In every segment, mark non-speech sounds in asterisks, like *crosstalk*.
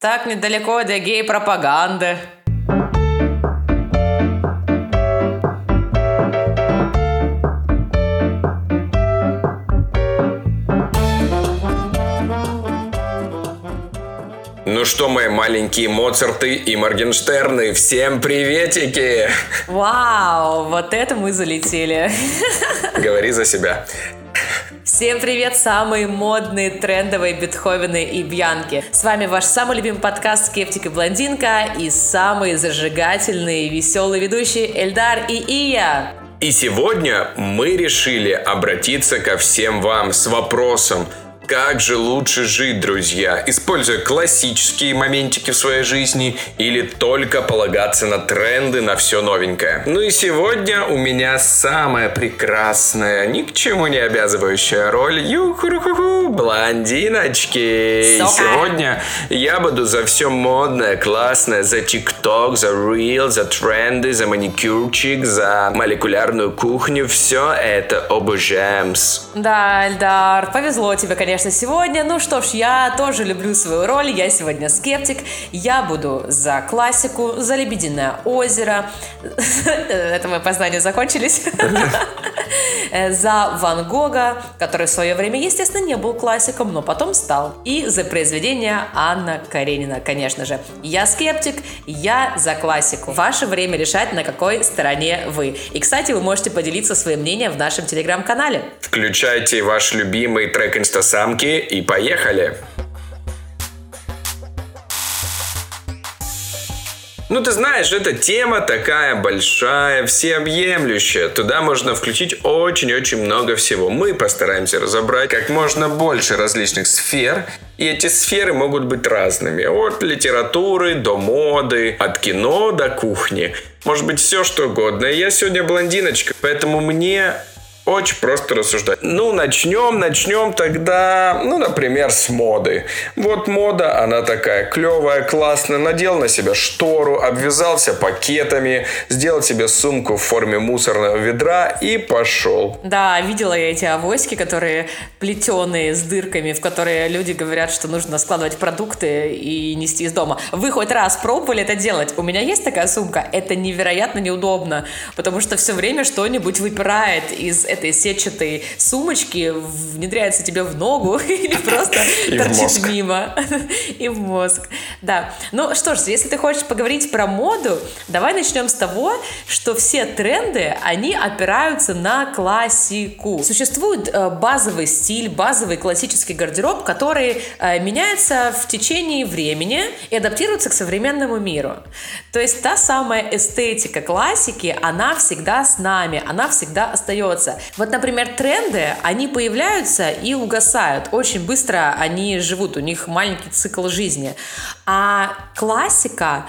Так недалеко до гей-пропаганды. Ну что, мои маленькие Моцарты и Моргенштерны, всем приветики! Вау, вот это мы залетели. Говори за себя. Всем привет, самые модные, трендовые Бетховены и Бьянки. С вами ваш самый любимый подкаст «Скептик и блондинка» и самые зажигательные и веселые ведущие Эльдар и Ия. И сегодня мы решили обратиться ко всем вам с вопросом – как же лучше жить, друзья? Используя классические моментики в своей жизни или только полагаться на тренды, на все новенькое? Ну и сегодня у меня самая прекрасная, ни к чему не обязывающая роль юху блондиночки. И сегодня я буду за все модное, классное, за ТикТок, за Reel, за тренды, за маникюрчик, за молекулярную кухню. Все это обожаем. Да, Эльдар, повезло тебе, конечно конечно, сегодня. Ну что ж, я тоже люблю свою роль. Я сегодня скептик. Я буду за классику, за «Лебединое озеро». *laughs* Это мои познания закончились. *laughs* За Ван Гога, который в свое время, естественно, не был классиком, но потом стал. И за произведение Анна Каренина, конечно же. Я скептик, я за классику. Ваше время решать, на какой стороне вы. И, кстати, вы можете поделиться своим мнением в нашем телеграм-канале. Включайте ваш любимый трек Инстасам самки и поехали! Ну, ты знаешь, эта тема такая большая, всеобъемлющая. Туда можно включить очень-очень много всего. Мы постараемся разобрать как можно больше различных сфер. И эти сферы могут быть разными. От литературы до моды, от кино до кухни. Может быть, все что угодно. Я сегодня блондиночка, поэтому мне очень просто рассуждать. Ну, начнем, начнем тогда, ну, например, с моды. Вот мода, она такая клевая, классная. Надел на себя штору, обвязался пакетами, сделал себе сумку в форме мусорного ведра и пошел. Да, видела я эти авоськи, которые плетеные с дырками, в которые люди говорят, что нужно складывать продукты и нести из дома. Вы хоть раз пробовали это делать? У меня есть такая сумка. Это невероятно неудобно, потому что все время что-нибудь выпирает из этой сетчатой сумочки внедряется тебе в ногу *laughs* или просто торчит мимо. *laughs* И в мозг. Да. Ну что ж, если ты хочешь поговорить про моду, давай начнем с того, что все тренды, они опираются на классику. Существует э, базовый стиль, базовый классический гардероб, который э, меняется в течение времени и адаптируется к современному миру. То есть та самая эстетика классики, она всегда с нами, она всегда остается. Вот, например, тренды, они появляются и угасают. Очень быстро они живут, у них маленький цикл жизни. А классика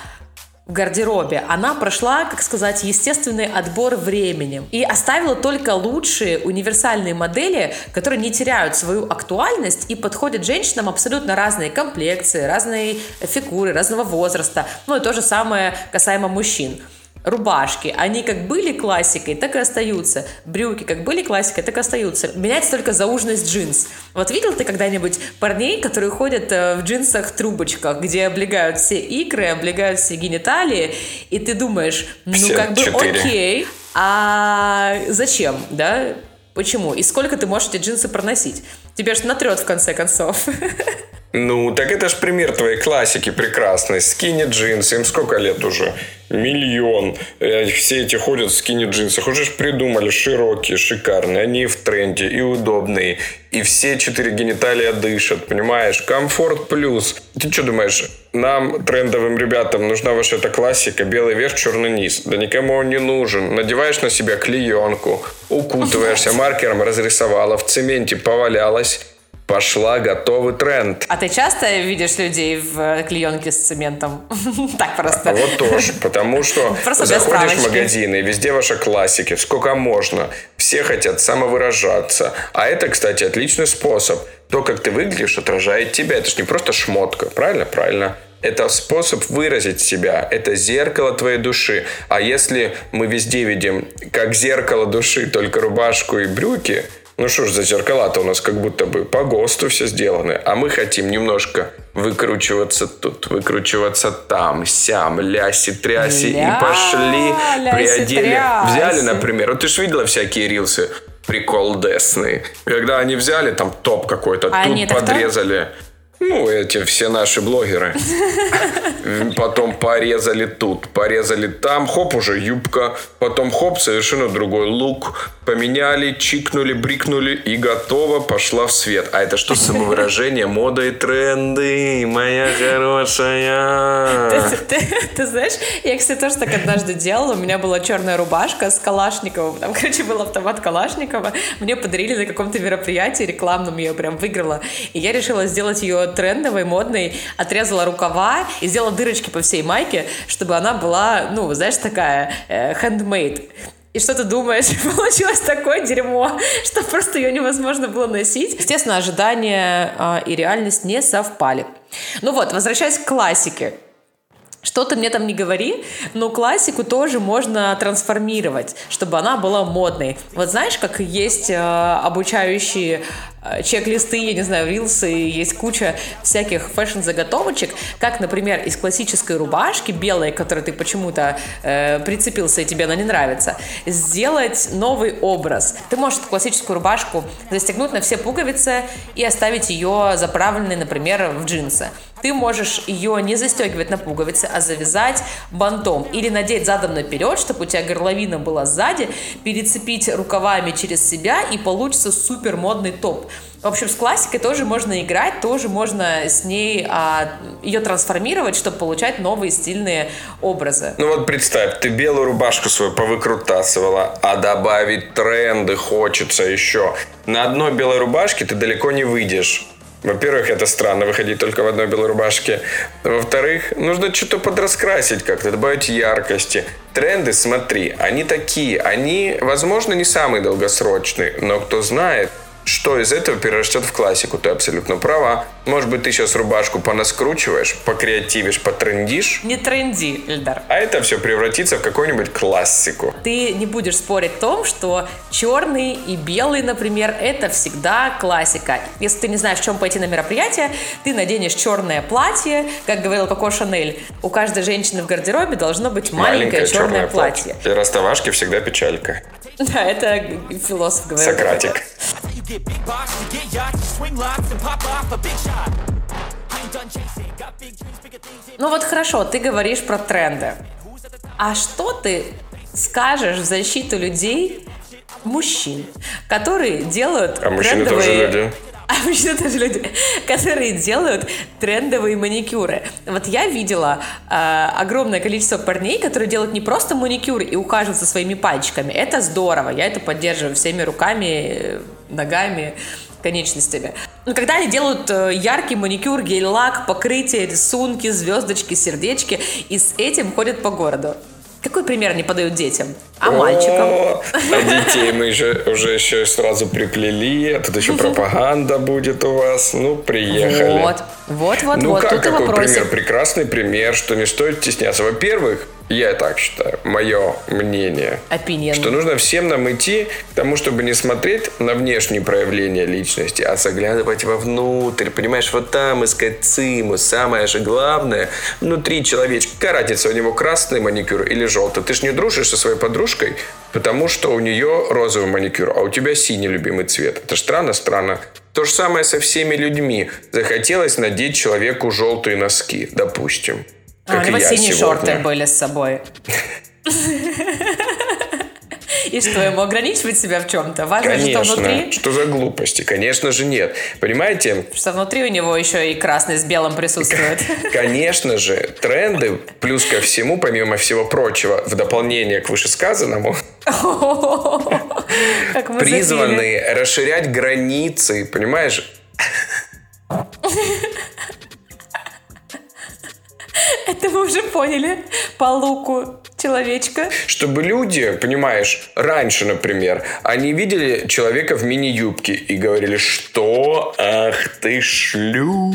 в гардеробе, она прошла, как сказать, естественный отбор временем и оставила только лучшие универсальные модели, которые не теряют свою актуальность и подходят женщинам абсолютно разные комплекции, разные фигуры, разного возраста. Ну и то же самое касаемо мужчин рубашки, они как были классикой, так и остаются. Брюки как были классикой, так и остаются. Меняется только зауженность джинс. Вот видел ты когда-нибудь парней, которые ходят э, в джинсах-трубочках, где облегают все икры, облегают все гениталии, и ты думаешь, ну все как бы окей, а зачем, да? Почему? И сколько ты можешь эти джинсы проносить? Тебе же натрет в конце концов. *laughs* Ну, так это ж пример твоей классики прекрасной. Скини джинсы, им сколько лет уже? Миллион. Э, все эти ходят в скини джинсах. Уже ж придумали широкие, шикарные. Они в тренде и удобные. И все четыре гениталия дышат, понимаешь? Комфорт плюс. Ты что думаешь, нам, трендовым ребятам, нужна ваша эта классика, белый верх, черный низ. Да никому он не нужен. Надеваешь на себя клеенку, укутываешься, маркером разрисовала, в цементе повалялась пошла готовый тренд. А ты часто видишь людей в клеенке с цементом? *laughs* так просто. А вот тоже, потому что *laughs* заходишь в магазины, и везде ваша классика, сколько можно. Все хотят самовыражаться. А это, кстати, отличный способ. То, как ты выглядишь, отражает тебя. Это же не просто шмотка, правильно? Правильно. Это способ выразить себя, это зеркало твоей души. А если мы везде видим как зеркало души только рубашку и брюки, Ну что ж за зеркала-то у нас как будто бы по ГОСТу все сделаны, а мы хотим немножко выкручиваться тут, выкручиваться там, сям, ляси-тряси, и Ля, пошли, приодели. ляси-тряси. Взяли, например, вот ты ж видела всякие рилсы, прикол Десны. Когда они взяли там топ какой-то, А тут это кто? Ну, эти все наши блогеры. Потом порезали тут, порезали там, хоп, уже юбка. Потом хоп, совершенно другой лук. Поменяли, чикнули, брикнули и готово, пошла в свет. А это что, самовыражение, мода и тренды, моя хорошая. Ты, ты- ты знаешь, я, кстати, тоже так однажды делала. У меня была черная рубашка с Калашниковым. Там, короче, был автомат Калашникова. Мне подарили на каком-то мероприятии рекламном, я прям выиграла. И я решила сделать ее трендовой, модной. Отрезала рукава и сделала дырочки по всей майке, чтобы она была, ну, знаешь, такая э, handmade. И что ты думаешь? *laughs* Получилось такое дерьмо, что просто ее невозможно было носить. Естественно, ожидания а, и реальность не совпали. Ну вот, возвращаясь к классике. Что ты мне там не говори, но классику тоже можно трансформировать, чтобы она была модной. Вот знаешь, как есть э, обучающие э, чек-листы, я не знаю, рилсы, есть куча всяких фэшн-заготовочек, как, например, из классической рубашки белой, к которой ты почему-то э, прицепился и тебе она не нравится, сделать новый образ. Ты можешь эту классическую рубашку застегнуть на все пуговицы и оставить ее заправленной, например, в джинсы. Ты можешь ее не застегивать на пуговицы, а завязать бантом. Или надеть задом наперед, чтобы у тебя горловина была сзади, перецепить рукавами через себя, и получится супер модный топ. В общем, с классикой тоже можно играть, тоже можно с ней а, ее трансформировать, чтобы получать новые стильные образы. Ну вот представь, ты белую рубашку свою повыкрутасывала, а добавить тренды хочется еще. На одной белой рубашке ты далеко не выйдешь. Во-первых, это странно выходить только в одной белой рубашке. Во-вторых, нужно что-то подраскрасить как-то, добавить яркости. Тренды, смотри, они такие. Они, возможно, не самые долгосрочные, но кто знает, что из этого перерастет в классику. Ты абсолютно права. Может быть, ты сейчас рубашку понаскручиваешь, покреативишь, потрендишь, Не тренди, Эльдар. а это все превратится в какую-нибудь классику. Ты не будешь спорить в том, что черный и белый, например, это всегда классика. Если ты не знаешь, в чем пойти на мероприятие, ты наденешь черное платье, как говорил Коко Шанель. У каждой женщины в гардеробе должно быть маленькое, черное, платье. Для расставашки всегда печалька. *laughs* Да, это философ говорил. Сократик. Ну вот хорошо, ты говоришь про тренды. А что ты скажешь в защиту людей, мужчин, которые делают А мужчины трендовые... тоже люди. А мужчины тоже люди, которые делают трендовые маникюры. Вот я видела э, огромное количество парней, которые делают не просто маникюр и ухаживают за своими пальчиками. Это здорово, я это поддерживаю всеми руками, э, ногами конечностями. Но когда они делают э, яркий маникюр, гель-лак, покрытие, рисунки, звездочки, сердечки, и с этим ходят по городу. Какой пример они подают детям? А мальчикам? А детей мы же уже еще сразу приплели, а тут еще пропаганда будет у вас. Ну, приехали. Вот, вот, вот, Ну вот. как, какой пример? Прекрасный пример, что не стоит стесняться. Во-первых, я так считаю, мое мнение, Opinion. что нужно всем нам идти к тому, чтобы не смотреть на внешние проявления личности, а заглядывать вовнутрь, понимаешь, вот там искать циму. Самое же главное, внутри человечка. Какая разница, у него красный маникюр или желтый? Ты ж не дружишь со своей подружкой, потому что у нее розовый маникюр, а у тебя синий любимый цвет. Это ж странно, странно. То же самое со всеми людьми. Захотелось надеть человеку желтые носки, допустим. А, у него синие сегодня. шорты были с собой. *laughs* И что, ему ограничивать себя в чем-то? Важно, что Конечно. внутри, Что за глупости? Конечно же нет. Понимаете, что внутри у него еще и красный с белым присутствует. Конечно же, тренды, плюс ко всему, помимо всего прочего, в дополнение к вышесказанному, *laughs* призваны расширять границы, понимаешь? Мы уже поняли по луку. Человечка. Чтобы люди, понимаешь, раньше, например, они видели человека в мини-юбке и говорили, что? Ах ты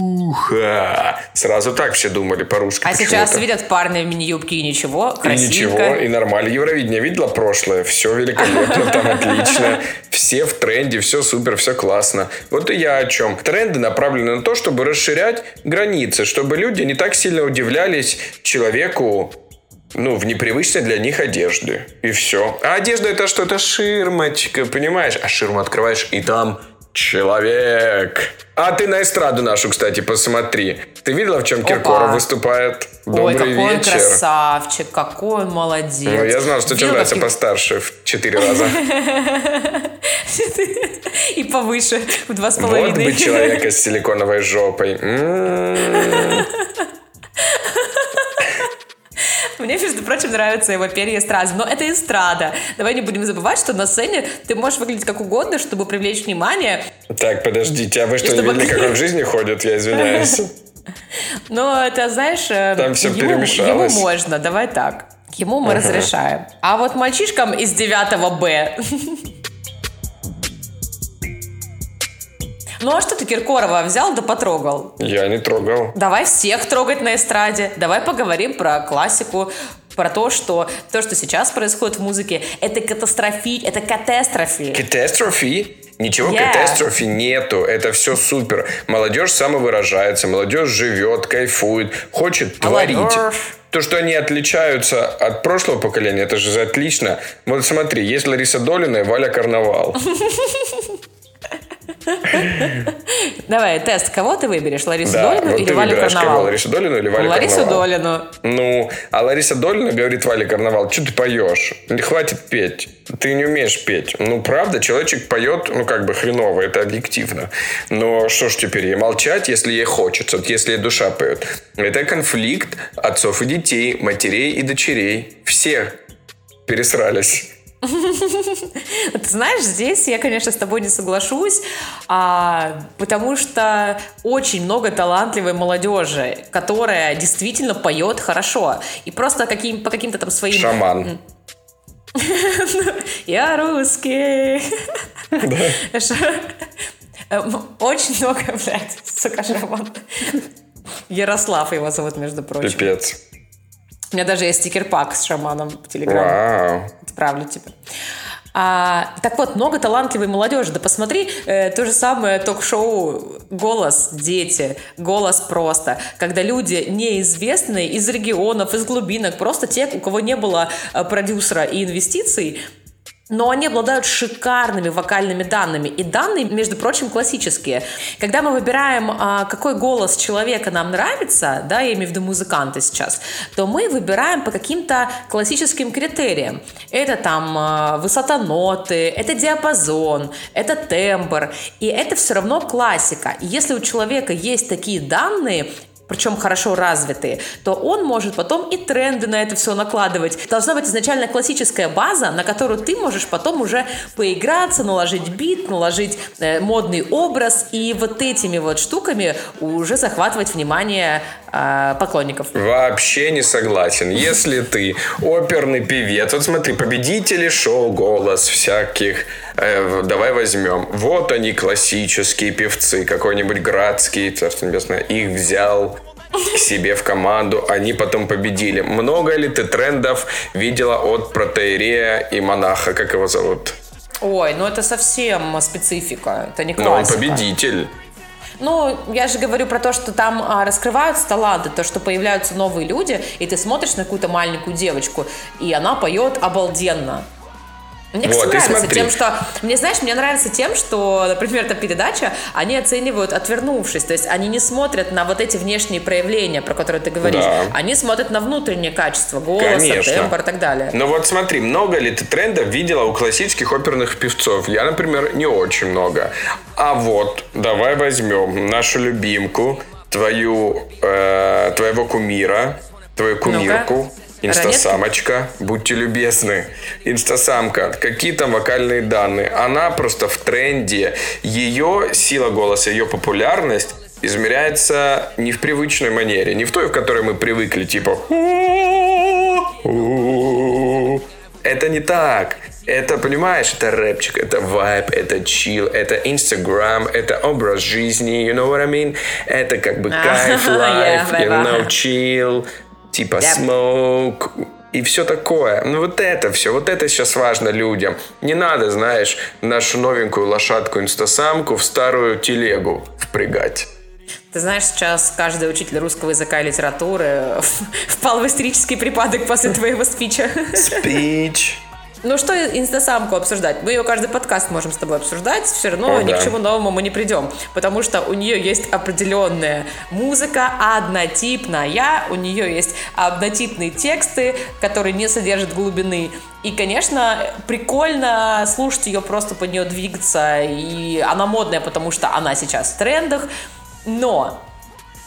шлюха. Сразу так все думали по-русски. А сейчас видят парня в мини-юбке и ничего, И красивенько. ничего, и нормально. Евровидение видела прошлое, все великолепно, там отлично. Все в тренде, все супер, все классно. Вот и я о чем. Тренды направлены на то, чтобы расширять границы, чтобы люди не так сильно удивлялись человеку, ну, в непривычной для них одежде. И все. А одежда это что? Это ширмочка, понимаешь? А ширму открываешь, и там человек. А ты на эстраду нашу, кстати, посмотри. Ты видела, в чем Киркоров выступает? Ой, Добрый какой он вечер. красавчик, какой он молодец. Ну, я знал, что тебе нравится как- постарше в четыре раза. *laughs* И повыше, в два с Вот половиной. бы человека с силиконовой жопой. *laughs* Мне, между прочим, нравится его перья эстрады. Но это эстрада. Давай не будем забывать, что на сцене ты можешь выглядеть как угодно, чтобы привлечь внимание. Так, подождите, а вы что, не видели, как он в жизни ходит? Я извиняюсь. *laughs* Но это, знаешь, э, Там всё ему, ему можно, давай так. Ему мы разрешаем. А вот мальчишкам из 9 Б... *laughs* Ну а что ты Киркорова взял да потрогал? Я не трогал. Давай всех трогать на эстраде. Давай поговорим про классику, про то, что то, что сейчас происходит в музыке, это катастрофи, это катастрофи. Катастрофи? Ничего Yeah. катастрофи нету. Это все супер. Молодежь самовыражается, молодежь живет, кайфует, хочет творить. Молодежь. То, что они отличаются от прошлого поколения, это же отлично. Вот смотри, есть Лариса Долина и Валя Карнавал. *laughs* *laughs* Давай, тест, кого ты выберешь? Ларису Да, Долину вот или Валю кого, Карнавал? Ларису Долину или Валю Ларису Карнавал? Долину. Ну, а Лариса Долина говорит Вале Карнавал, что ты поешь? Не хватит петь. Ты не умеешь петь. Ну, правда, человечек поет, ну, как бы хреново, это объективно. Но что ж теперь, ей молчать, если ей хочется, вот если ей душа поет. Это конфликт отцов и детей, матерей и дочерей. Все пересрались. *laughs* Ты знаешь, здесь я, конечно, с тобой не соглашусь, а, потому что очень много талантливой молодежи, которая действительно поет хорошо. И просто каким, по каким-то там своим... Шаман. *laughs* Я русский. Эм, Очень много, *laughs* блядь, сука, шаман. Ярослав его зовут, между прочим. Пипец. У меня даже есть стикер-пак с шаманом в Телеграме. Вау. Отправлю тебе. А, так вот, много талантливой молодежи. Да посмотри, э, то же самое ток-шоу «Голос. Дети», «Голос просто», когда люди неизвестные из регионов, из глубинок, просто те, у кого не было э, продюсера и инвестиций, но они обладают шикарными вокальными данными. И данные, между прочим, классические. Когда мы выбираем, а, какой голос человека нам нравится, да, я имею в виду музыканта сейчас, то мы выбираем по каким-то классическим критериям. Это там а, высота ноты, это диапазон, это тембр. И это все равно классика. И если у человека есть такие данные, причем хорошо развитые, то он может потом и тренды на это все накладывать. Должна быть изначально классическая база, на которую ты можешь потом уже поиграться, наложить бит, наложить э, модный образ и вот этими вот штуками уже захватывать внимание э, поклонников. Вообще не согласен. Если ты оперный певец, вот смотри, победители шоу «Голос» всяких, э, давай возьмем. Вот они, классические певцы, какой-нибудь Градский, Царство Небесное, их взял к себе в команду, они потом победили. Много ли ты трендов видела от протеерея и монаха, как его зовут? Ой, ну это совсем специфика, это не Ну, он классика. победитель. Ну, я же говорю про то, что там а, раскрываются таланты, то, что появляются новые люди, и ты смотришь на какую-то маленькую девочку, и она поет обалденно. Мне, кстати, Вот, нравится тем, что... Мне, знаешь, мне нравится тем, что, например, эта передача, они оценивают отвернувшись. То есть они не смотрят на вот эти внешние проявления, про которые ты говоришь. Да. Они смотрят на внутреннее качество голоса, Конечно. тембр и так далее. Ну вот смотри, много ли ты трендов видела у классических оперных певцов? Я, например, не очень много. А вот, давай возьмем нашу любимку, твою, э, твоего кумира, твою кумирку. Инстасамочка, будьте любезны. Инстасамка, какие там вокальные данные? Она просто в тренде. Ее сила голоса, ее популярность измеряется не в привычной манере, не в той, в которой мы привыкли, типа Это не так. Это, понимаешь, это рэпчик, это вайб, это чил, это Инстаграм, это образ жизни, you know what I mean? Это как бы кайф, *laughs* лайф, you know, chill, типа Yep. smoke и все такое. Ну вот это все, вот это сейчас важно людям. Не надо, знаешь, нашу новенькую лошадку инстасамку в старую телегу впрягать. Ты знаешь, сейчас каждый учитель русского языка и литературы *laughs* впал в истерический припадок после твоего спича. Спич. Ну что инстасамку обсуждать? Мы ее каждый подкаст можем с тобой обсуждать, все равно О, ни да. к чему новому мы не придем, потому что у нее есть определенная музыка, однотипная, у нее есть однотипные тексты, которые не содержат глубины. И, конечно, прикольно слушать ее, просто под нее двигаться, и она модная, потому что она сейчас в трендах, но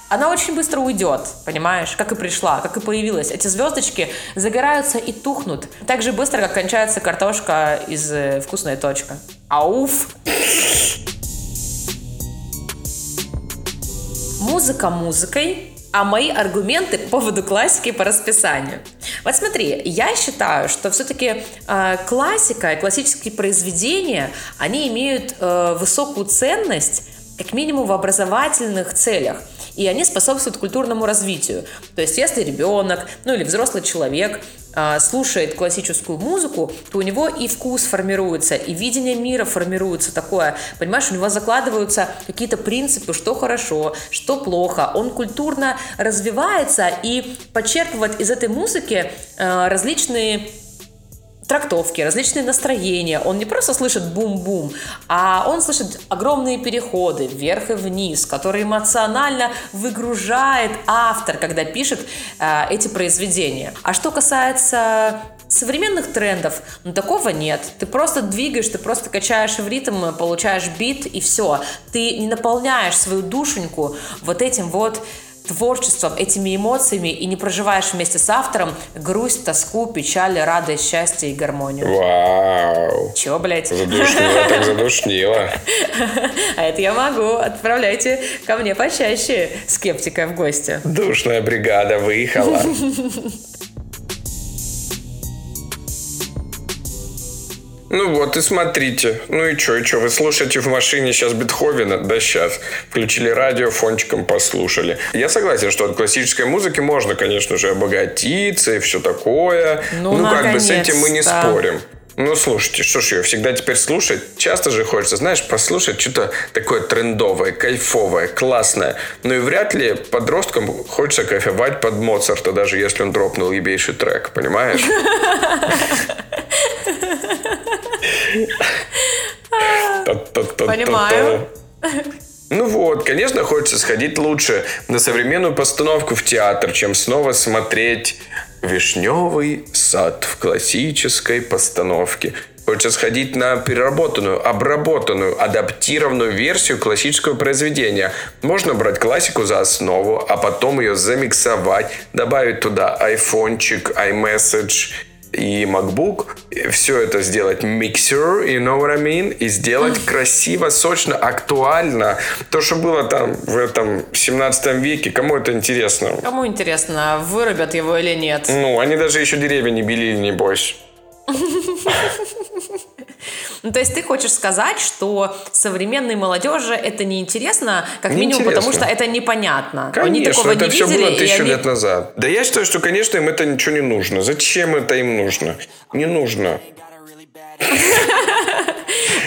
она очень быстро уйдет, понимаешь, как и пришла, как и появилась. Эти звездочки загораются и тухнут так же быстро, как кончается картошка из э, «Вкусная точка». Ауф! Музыка музыкой, а мои аргументы по поводу классики по расписанию. Вот смотри, я считаю, что все-таки классика и классические произведения, они имеют э, высокую ценность, как минимум в образовательных целях. И они способствуют культурному развитию. То есть, если ребенок, ну или взрослый человек а, слушает классическую музыку, то у него и вкус формируется, и видение мира формируется такое. Понимаешь, у него закладываются какие-то принципы, что хорошо, что плохо. Он культурно развивается и подчерпывает из этой музыки а, различные трактовки, различные настроения. Он не просто слышит бум-бум, а он слышит огромные переходы вверх и вниз, которые эмоционально выгружает автор, когда пишет э, эти произведения. А что касается современных трендов, ну такого нет. Ты просто двигаешь, ты просто качаешь в ритм, получаешь бит и все. Ты не наполняешь свою душеньку вот этим вот творчеством, этими эмоциями и не проживаешь вместе с автором грусть, тоску, печаль, радость, счастье и гармонию. Вау. Чего, блядь? Задушнило, так задушнило. *laughs* А это я могу. Отправляйте ко мне почаще скептика в гости. Душная бригада выехала. *laughs* Ну вот, и смотрите. Ну и что, и что, вы слушаете в машине сейчас Бетховена? Да сейчас. Включили радио, фончиком послушали. Я согласен, что от классической музыки можно, конечно же, обогатиться и все такое. Ну, как бы с этим мы не спорим. Ну, слушайте, что ж ее всегда теперь слушать? Часто же хочется, знаешь, послушать что-то такое трендовое, кайфовое, классное. Ну и вряд ли подросткам хочется кайфовать под Моцарта, даже если он дропнул ебейший трек, понимаешь? *laughs* Понимаю. Ну вот, конечно, хочется сходить лучше на современную постановку в театр, чем снова смотреть «Вишневый сад» в классической постановке. Хочется сходить на переработанную, обработанную, адаптированную версию классического произведения. Можно брать классику за основу, а потом ее замиксовать, добавить туда айфончик, iMessage и MacBook, все это сделать миксер, you know what I mean, и сделать красиво, сочно, актуально. То, что было там в этом 17 веке, кому это интересно? Кому интересно, вырубят его или нет? Ну, они даже еще деревья не белили, небось. *laughs* Ну, то есть ты хочешь сказать, что современной молодежи это неинтересно, как минимум, Неинтересно. потому что это непонятно. они Конечно, такого это не все видели, было тысячу они- лет назад. Да я считаю, что, конечно, им это ничего не нужно. Зачем это им нужно? Не нужно. *laughs*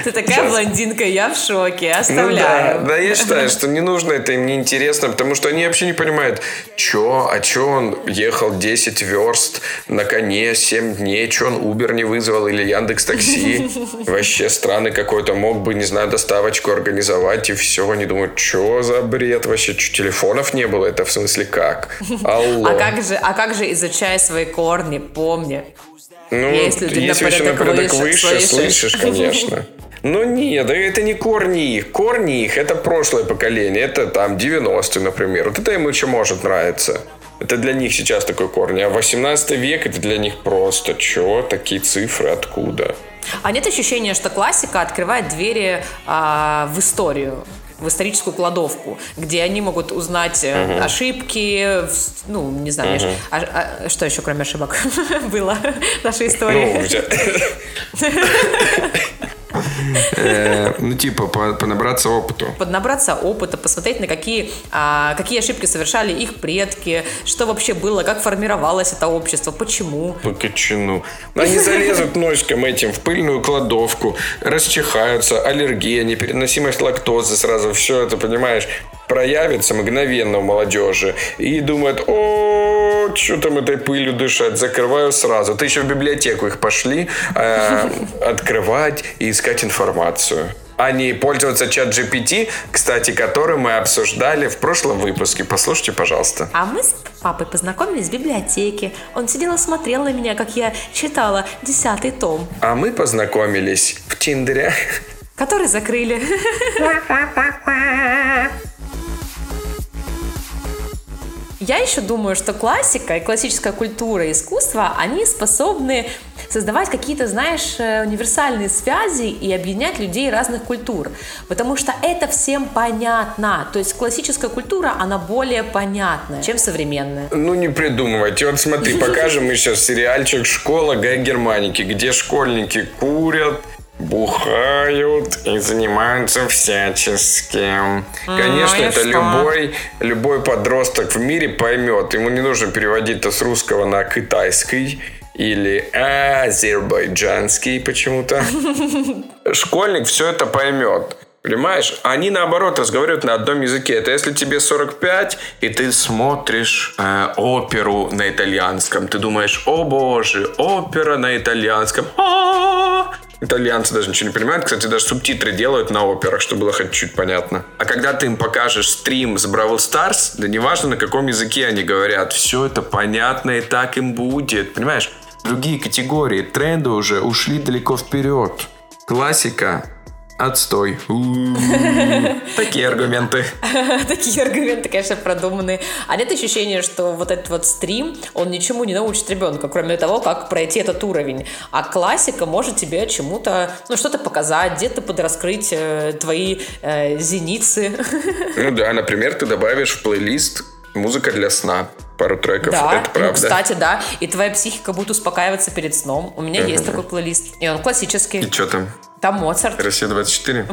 Ты такая Сейчас. блондинка, я в шоке, Ну да, оставляю. да, я считаю, что не нужно это им неинтересно, потому что они вообще не понимают, чё, а чё он ехал 10 верст на коне 7 дней, чё он Uber не вызвал или Яндекс Такси. *laughs* Вообще странный какой-то, мог бы, не знаю, доставочку организовать и все. Они думают, чё за бред вообще, чё, телефонов не было, это в смысле как? *laughs* Алло. А как же, а как же изучай свои корни, помни. Ну, Если ты на если еще на порядок порядок выше выше, слышишь. слышишь, конечно. *laughs* Но нет, это не корни их. Корни их – это прошлое поколение. Это там 90-е, например. Вот это им еще может нравиться. Это для них сейчас такой корни. А 18 век – это для них просто чё? Такие цифры откуда? А нет ощущения, что классика открывает двери а, в историю? в историческую кладовку, где они могут узнать э, ошибки, ну, не знаю, Миш, а- а что еще кроме ошибок *laughs* было в нашей Ну, истории? *laughs* Э, Ну, типа, по- понабраться опыту. поднабраться опыта, посмотреть на какие, а, какие ошибки совершали их предки, что вообще было, как формировалось это общество, почему. По кочану. Они залезут носиком этим в пыльную кладовку, расчихаются, аллергия, непереносимость лактозы сразу, все это, понимаешь, проявится мгновенно у молодежи. И думают, о, что там этой пылью дышать, закрываю сразу. Ты еще в библиотеку их пошли э, открывать и искать информацию. А не пользоваться чат GPT, кстати, который мы обсуждали в прошлом выпуске. Послушайте, пожалуйста. А мы с папой познакомились в библиотеке. Он сидел и смотрел на меня, как я читала десятый том, А мы познакомились в Тиндере. который закрыли. *laughs* Я еще думаю, что классика и классическая культура и искусство, они способны создавать какие-то, знаешь, э, универсальные связи и объединять людей разных культур. Потому что это всем понятно. То есть классическая культура, она более понятная, чем современная. Ну, не придумывайте. Вот смотри, покажем мы сейчас сериальчик «Школа Гай Германики», где школьники курят, бухают и занимаются всяческим. Конечно, и это что? любой, любой подросток в мире поймет. Ему не нужно переводить это с русского на китайский или азербайджанский почему-то. *laughs* Школьник все это поймет. Понимаешь? Они наоборот разговаривают на одном языке. Это если тебе 45, и ты смотришь э, оперу на итальянском. Ты думаешь, о боже, опера на итальянском. А-а-а!» Итальянцы даже ничего не понимают. Кстати, даже субтитры делают на операх, чтобы было хоть чуть понятно. А когда ты им покажешь стрим с Бравл Старс, да неважно на каком языке они говорят, все это понятно и так им будет. Понимаешь? Другие категории, тренды уже ушли далеко вперед. Классика Отстой. *laughs* Такие аргументы. *laughs* Такие аргументы, конечно, продуманные. А нет ощущения, что вот этот вот стрим, он ничему не научит ребенка, кроме того, как пройти этот уровень. А классика может тебе чему-то, ну, что-то показать, где-то подраскрыть э, твои э, зеницы. *laughs* Ну да, например, ты добавишь в плейлист музыка для сна. Пару треков. Да, Это ну, правда. кстати, да. И твоя психика будет успокаиваться перед сном. У меня есть такой плейлист. И он классический. И что там? Там Моцарт. Россия 24?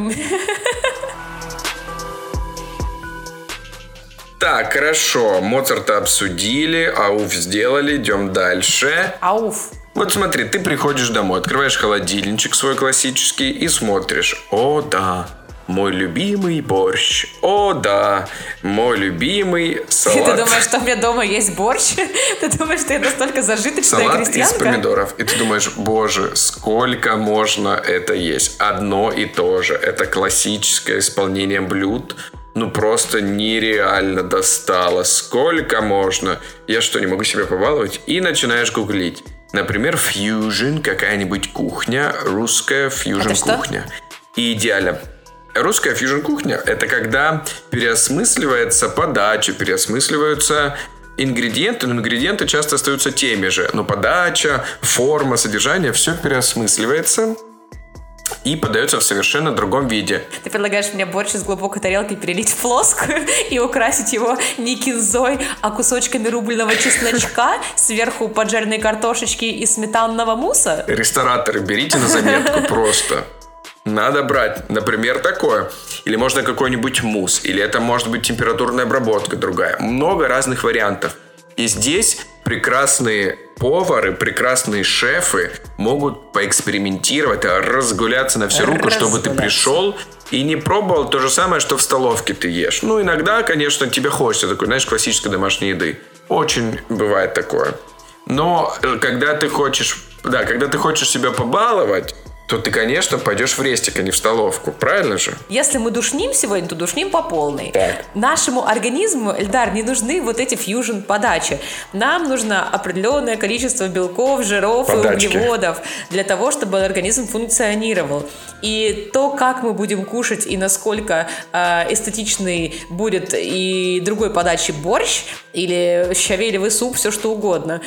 Так, хорошо. Моцарта обсудили, ауф сделали, идем дальше. Ауф. Вот смотри, ты приходишь домой, открываешь холодильничек свой классический и смотришь. О, да, мой любимый борщ. О, да, мой любимый салат. Ты думаешь, что у меня дома есть борщ? *laughs* Ты думаешь, что я настолько зажиточная Салат из крестьянка? помидоров. И ты думаешь, боже, сколько можно это есть? Одно и то же. Это классическое исполнение блюд. Ну, просто нереально достало. Сколько можно? Я что, не могу себя побаловать? И начинаешь гуглить. Например, фьюжн, какая-нибудь кухня, русская фьюжн кухня. И идеально. Русская фьюжн кухня – это когда переосмысливается подача, переосмысливаются ингредиенты, но ингредиенты часто остаются теми же. Но подача, форма, содержание – все переосмысливается и подается в совершенно другом виде. Ты предлагаешь мне борщ из глубокой тарелки перелить в плоскую *laughs* и украсить его не кинзой, а кусочками рубленого чесночка, сверху поджаренной картошечки и сметанного муса? Рестораторы, берите на заметку *laughs* просто. Надо брать, например, такое. Или можно какой-нибудь мусс. Или это может быть температурная обработка другая. Много разных вариантов. И здесь прекрасные повары, прекрасные шефы могут поэкспериментировать, а разгуляться на всю руку, чтобы ты пришел и не пробовал то же самое, что в столовке ты ешь. Ну, иногда, конечно, тебе хочется такой, знаешь, классической домашней еды. Очень бывает такое. Но э, когда ты хочешь, да, когда ты хочешь себя побаловать, то ты, конечно, пойдешь в рестик, а не в столовку. Правильно же? Если мы душним сегодня, то душним по полной. Так. Нашему организму, Эльдар, не нужны вот эти фьюжн подачи. Нам нужно определенное количество белков, жиров Подачки. и углеводов для того, чтобы организм функционировал. И то, как мы будем кушать и насколько э, эстетичный будет и другой подачи борщ или щавелевый суп, все что угодно.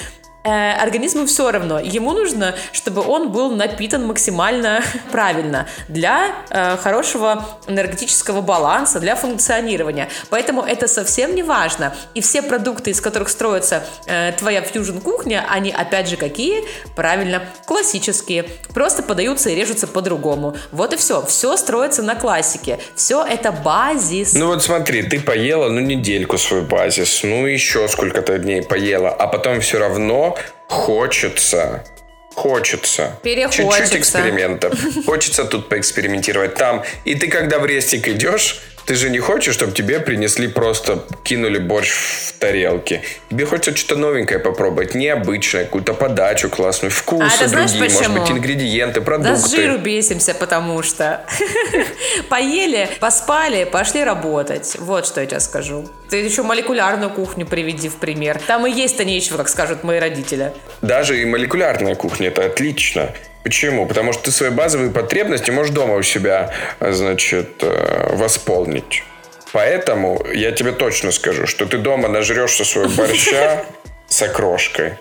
Э, организму все равно. Ему нужно, чтобы он был напитан максимально *laughs* правильно для э, хорошего энергетического баланса, для функционирования. Поэтому это совсем не важно. И все продукты, из которых строится э, твоя фьюжн-кухня, они опять же какие? Правильно, классические. Просто подаются и режутся по-другому. Вот и все. Все строится на классике. Все это базис. Ну вот смотри, ты поела, ну, недельку свой базис, ну, еще сколько-то дней поела, а потом все равно хочется Хочется. Перехочется. Чуть-чуть экспериментов. Хочется тут поэкспериментировать там. И ты когда в рестик идешь, ты же не хочешь, чтобы тебе принесли просто, кинули борщ в тарелке. Тебе хочется что-то новенькое попробовать, необычное, какую-то подачу классную, вкусы А это знаешь другие, может почему? быть, ингредиенты, Да продукты. с жиру бесимся, потому что *laughs* поели, поспали, пошли работать. Вот что я тебе скажу. Ты еще молекулярную кухню приведи в пример. Там и есть-то нечего, как скажут мои родители. Даже и молекулярная кухня это отлично. Почему? Потому что ты свои базовые потребности можешь дома у себя, значит, э, восполнить. Поэтому я тебе точно скажу, что ты дома нажрешься своего борща *laughs* с окрошкой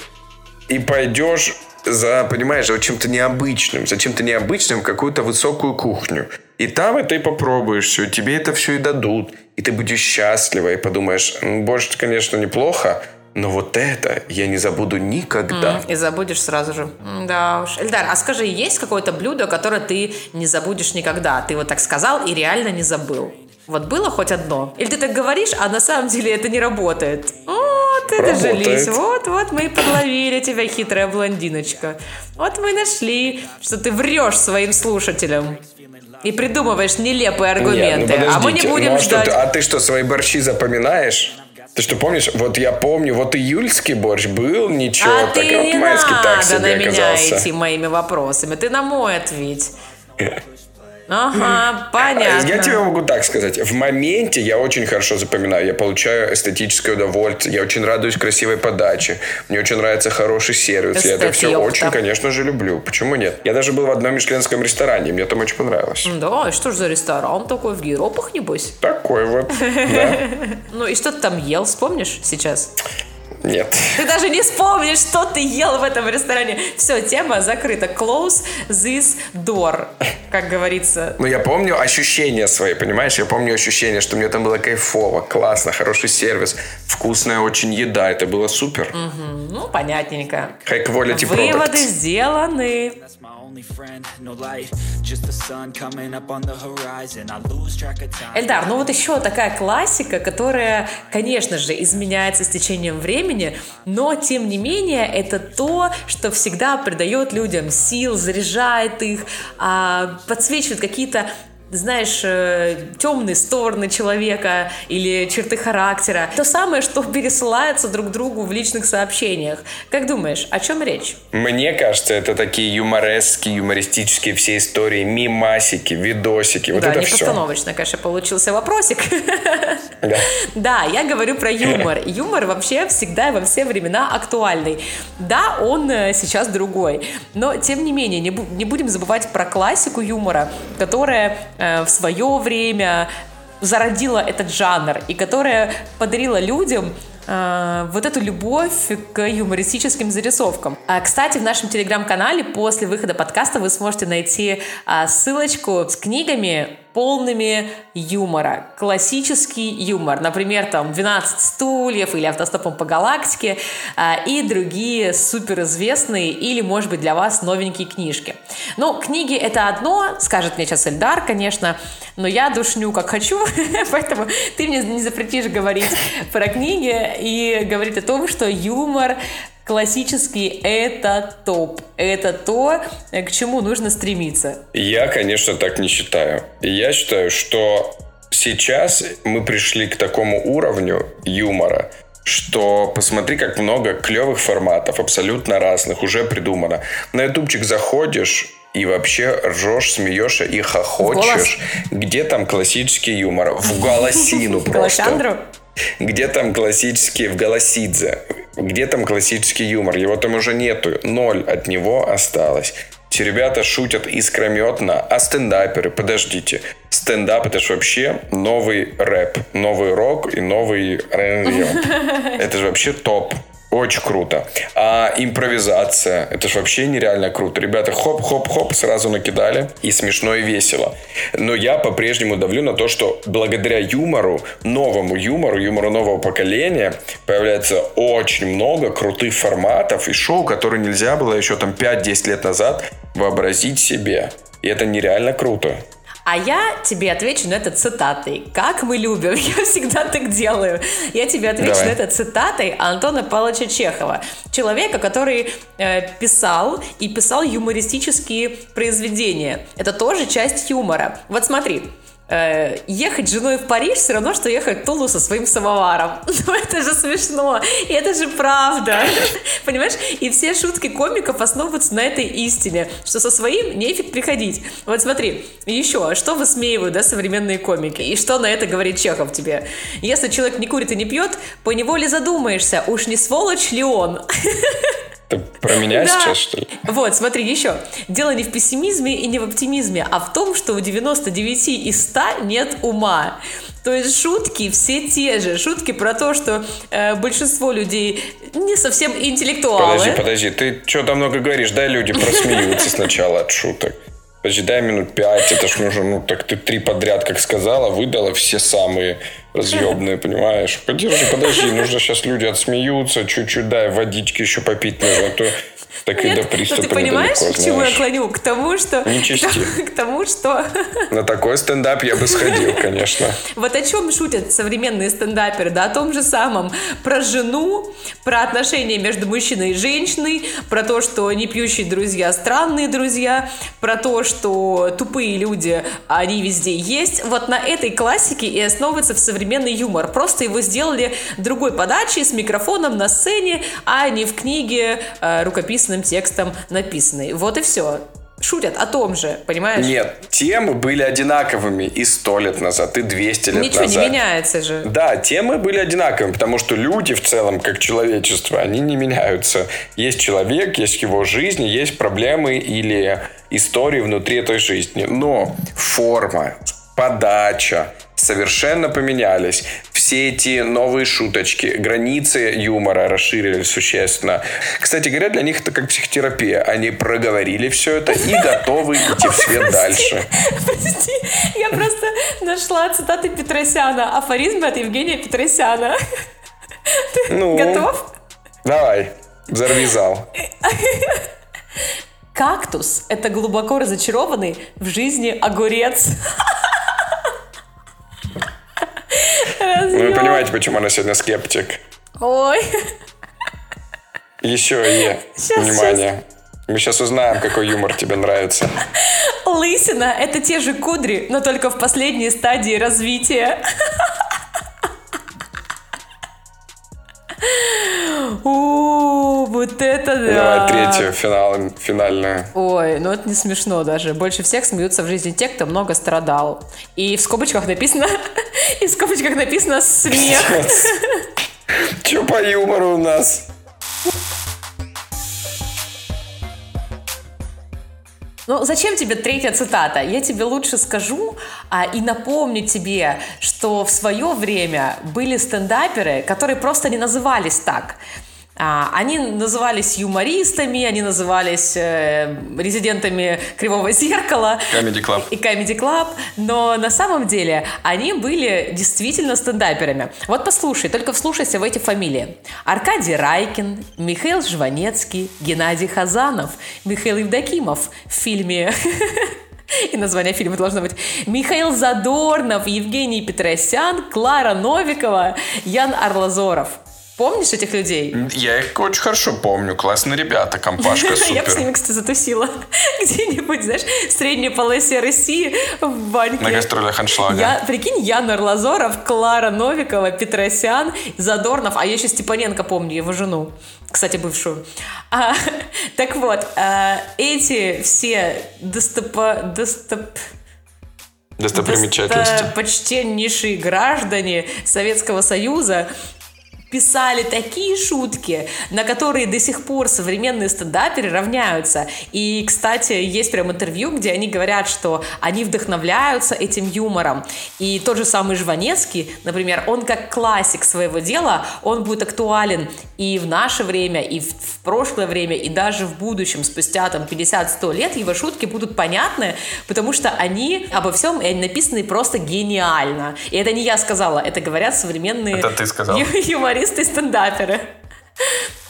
и пойдешь за, понимаешь, за чем-то необычным, за чем-то необычным в какую-то высокую кухню. И там это и попробуешь все, тебе это все и дадут. И ты будешь счастлива и подумаешь, «М, борщ, конечно, неплохо, но вот это я не забуду никогда. И забудешь сразу же. Да уж. Эльдар, а скажи, есть какое-то блюдо, которое ты не забудешь никогда? Ты вот так сказал и реально не забыл. Вот было хоть одно? Или ты так говоришь, а на самом деле это не работает? О, ты Работает. дожились. Вот, вот мы и подловили тебя, хитрая блондиночка. Вот мы нашли, что ты врешь своим слушателям. И придумываешь нелепые аргументы. Нет, ну а мы не будем ну а что ждать. ты- а ты что, свои борщи запоминаешь? Ты что, помнишь? Вот я помню, вот июльский борщ был, ничего, А так ты а не вот так надо себе на меня оказался. идти моими вопросами. Ты на мой ответь. *laughs* Ага, понятно. Я тебе могу так сказать. В моменте я очень хорошо запоминаю. Я получаю эстетическое удовольствие. Я очень радуюсь красивой подаче. Мне очень нравится хороший сервис. Я это Эстет, все ёпта. очень, конечно же, люблю. Почему нет? Я даже был в одном мишленском ресторане. Мне там очень понравилось. Да, и что ж за ресторан такой в Гейропах, небось? Такой вот. *laughs* Да. Ну и что ты там ел, вспомнишь сейчас? Нет. Ты даже не вспомнишь, что ты ел в этом ресторане. Все, тема закрыта. Close this door, как говорится. Ну, я помню ощущения свои, понимаешь? Я помню ощущения, что мне там было кайфово, классно, хороший сервис, вкусная очень еда. Это было супер. Ну, понятненько. High quality Выводы products. сделаны. Эльдар, ну вот еще такая классика, которая, конечно же, изменяется с течением времени, но тем не менее это то, что всегда придает людям сил, заряжает их, а, подсвечивает какие-то знаешь, э, темные стороны человека или черты характера. То самое, что *laughs* пересылается друг другу в личных сообщениях. Как думаешь, о чем речь? Мне кажется, это такие юмореские, юмористические все истории, мимасики, видосики. Вот да, это не все. постановочно, конечно, получился вопросик. Да. *laughs* Да, я говорю про юмор. *laughs* Юмор вообще всегда и во все времена актуальный. Да, он э, сейчас другой, но тем не менее не, бу- не будем забывать про классику юмора, которая в свое время зародила этот жанр и которая подарила людям э, вот эту любовь к юмористическим зарисовкам. А, кстати, в нашем телеграм-канале после выхода подкаста вы сможете найти а, ссылочку с книгами полными юмора. Классический юмор. Например, там 12 стульев или автостопом по галактике а, и другие суперизвестные или, может быть, для вас новенькие книжки. Ну, книги это одно, скажет мне сейчас Эльдар, конечно, но я душню как хочу, *laughs* поэтому ты мне не запретишь говорить про книги и говорить о том, что юмор классический это топ. Это то, к чему нужно стремиться. Я, конечно, так не считаю. Я считаю, что сейчас мы пришли к такому уровню юмора, что посмотри, как много клевых форматов, абсолютно разных, уже придумано. На ютубчик заходишь, и вообще ржешь, смеешься и хохочешь. Где там классический юмор? В голосину *laughs* просто. Александру? Где там классический в Голосидзе? Где там классический юмор? Его там уже нету. Ноль от него осталось. Эти ребята шутят искрометно, а стендаперы, подождите. Стендап это же вообще новый рэп, новый рок и новый R&B. *laughs* Это же вообще топ. Очень круто. А импровизация, это же вообще нереально круто. Ребята хоп-хоп-хоп сразу накидали. И смешно, и весело. Но я по-прежнему давлю на то, что благодаря юмору, новому юмору, юмору нового поколения, появляется очень много крутых форматов и шоу, которые нельзя было еще там 5-10 лет назад вообразить себе. И это нереально круто. А я тебе отвечу на это цитатой. Как мы любим. *laughs* Я всегда так делаю. Я тебе отвечу Давай. на это цитатой Антона Павловича Чехова. Человека, который э, писал и писал юмористические произведения. Это тоже часть юмора. Вот смотри. Э, ехать женой в Париж все равно, что ехать в Тулу со своим самоваром. *laughs* Ну это же смешно. И это же правда. *laughs* Понимаешь? И все шутки комиков основываются на этой истине, что со своим нефиг приходить. Вот смотри, еще, что высмеивают, да, современные комики? И что на это говорит Чехов тебе? Если человек не курит и не пьет, по неволе задумаешься, уж не сволочь ли он? *laughs* Ты про меня Да. сейчас, что ли? Вот, смотри, еще. Дело не в пессимизме и не в оптимизме, а в том, что у 99 из 100 нет ума. То есть шутки все те же. Шутки про то, что э, большинство людей не совсем интеллектуалы. Подожди, подожди, ты что-то много говоришь, дай люди просмеются сначала от шуток. Подожди, дай минут пять, это ж нужно, ну так ты три подряд, как сказала, выдала все самые разъебные, *laughs* понимаешь? Подержи, подожди, нужно сейчас люди отсмеются, чуть-чуть дай водички еще попить нужно, а то так и Нет, до ну приступа ты понимаешь, недалеко, к чему я клоню? К тому, что... Не чисти. *laughs* К тому, что... *laughs* На такой стендап я бы сходил, конечно. Вот о чем шутят современные стендаперы, да, о том же самом. Про жену, про отношения между мужчиной и женщиной, про то, что не пьющие друзья странные друзья, про то, что тупые люди, они везде есть. Вот на этой классике и основывается современный юмор. Просто его сделали другой подачей, с микрофоном на сцене, а не в книге э, рукописным текстом написанной. Вот и все. Шутят о том же, понимаешь? Нет, темы были одинаковыми и сто лет назад, и 200 лет Ничего назад. не меняется же. Да, темы были одинаковыми, потому что люди в целом, как человечество, они не меняются. Есть человек, есть его жизнь, есть проблемы или истории внутри этой жизни. Но форма, подача совершенно поменялись. Все эти новые шуточки, границы юмора расширились существенно. Кстати говоря, для них это как психотерапия. Они проговорили все это и *laughs* готовы идти в свет дальше. Прости, я просто нашла цитаты Петросяна, афоризмы от Евгения Петросяна. Ты Ну? готов? Давай, взорви зал. Кактус – это глубоко разочарованный в жизни огурец. *laughs* Вы понимаете, почему она сегодня скептик. Ой, Еще и *laughs* Щас, внимание. Мы сейчас узнаем, какой юмор тебе нравится. *laughs* лысина – это те же кудри, но только в последней стадии развития. *laughs* У, вот это да. Давай третью, финал, финальную. Ой, ну это не смешно даже. Больше всех смеются в жизни те, кто много страдал. И в скобочках написано... *laughs* И в скобочках написано смех. *laughs* Че по юмору у нас? Ну, зачем тебе третья цитата? Я тебе лучше скажу а, и напомню тебе, что в свое время были стендаперы, которые просто не назывались так. А, они назывались юмористами, они назывались э, резидентами Кривого Зеркала. Comedy Club. И Comedy Club, но на самом деле они были действительно стендаперами. Вот послушай, только вслушайся в эти фамилии. Аркадий Райкин, Михаил Жванецкий, Геннадий Хазанов, Михаил Евдокимов в фильме... *laughs* И название фильма должно быть Михаил Задорнов, Евгений Петросян, Клара Новикова, Ян Арлазоров. Помнишь этих людей? Я их очень хорошо помню. Классные ребята, компашка *laughs* Я бы с ними, супер. кстати, затусила *laughs* где-нибудь, знаешь, в средней полосе России в баньке. На гастролях аншлага. Я, прикинь, Ян Арлазоров, Клара Новикова, Петросян, Задорнов, а я еще Степаненко помню, его жену, кстати, бывшую. А, *laughs* так вот, а, эти все достопо... достоп... Достопримечательности. почтеннейшие граждане Советского Союза писали такие шутки, на которые до сих пор современные стендаперы равняются. И, кстати, есть прям интервью, где они говорят, что они вдохновляются этим юмором. И тот же самый Жванецкий, например, он как классик своего дела, он будет актуален и в наше время, и в, в прошлое время, и даже в будущем, спустя там 50-100 лет, его шутки будут понятны, потому что они обо всем и они написаны просто гениально. И это не я сказала, это говорят современные Это ты сказал. *laughs* ю- юмористы и стендаперы.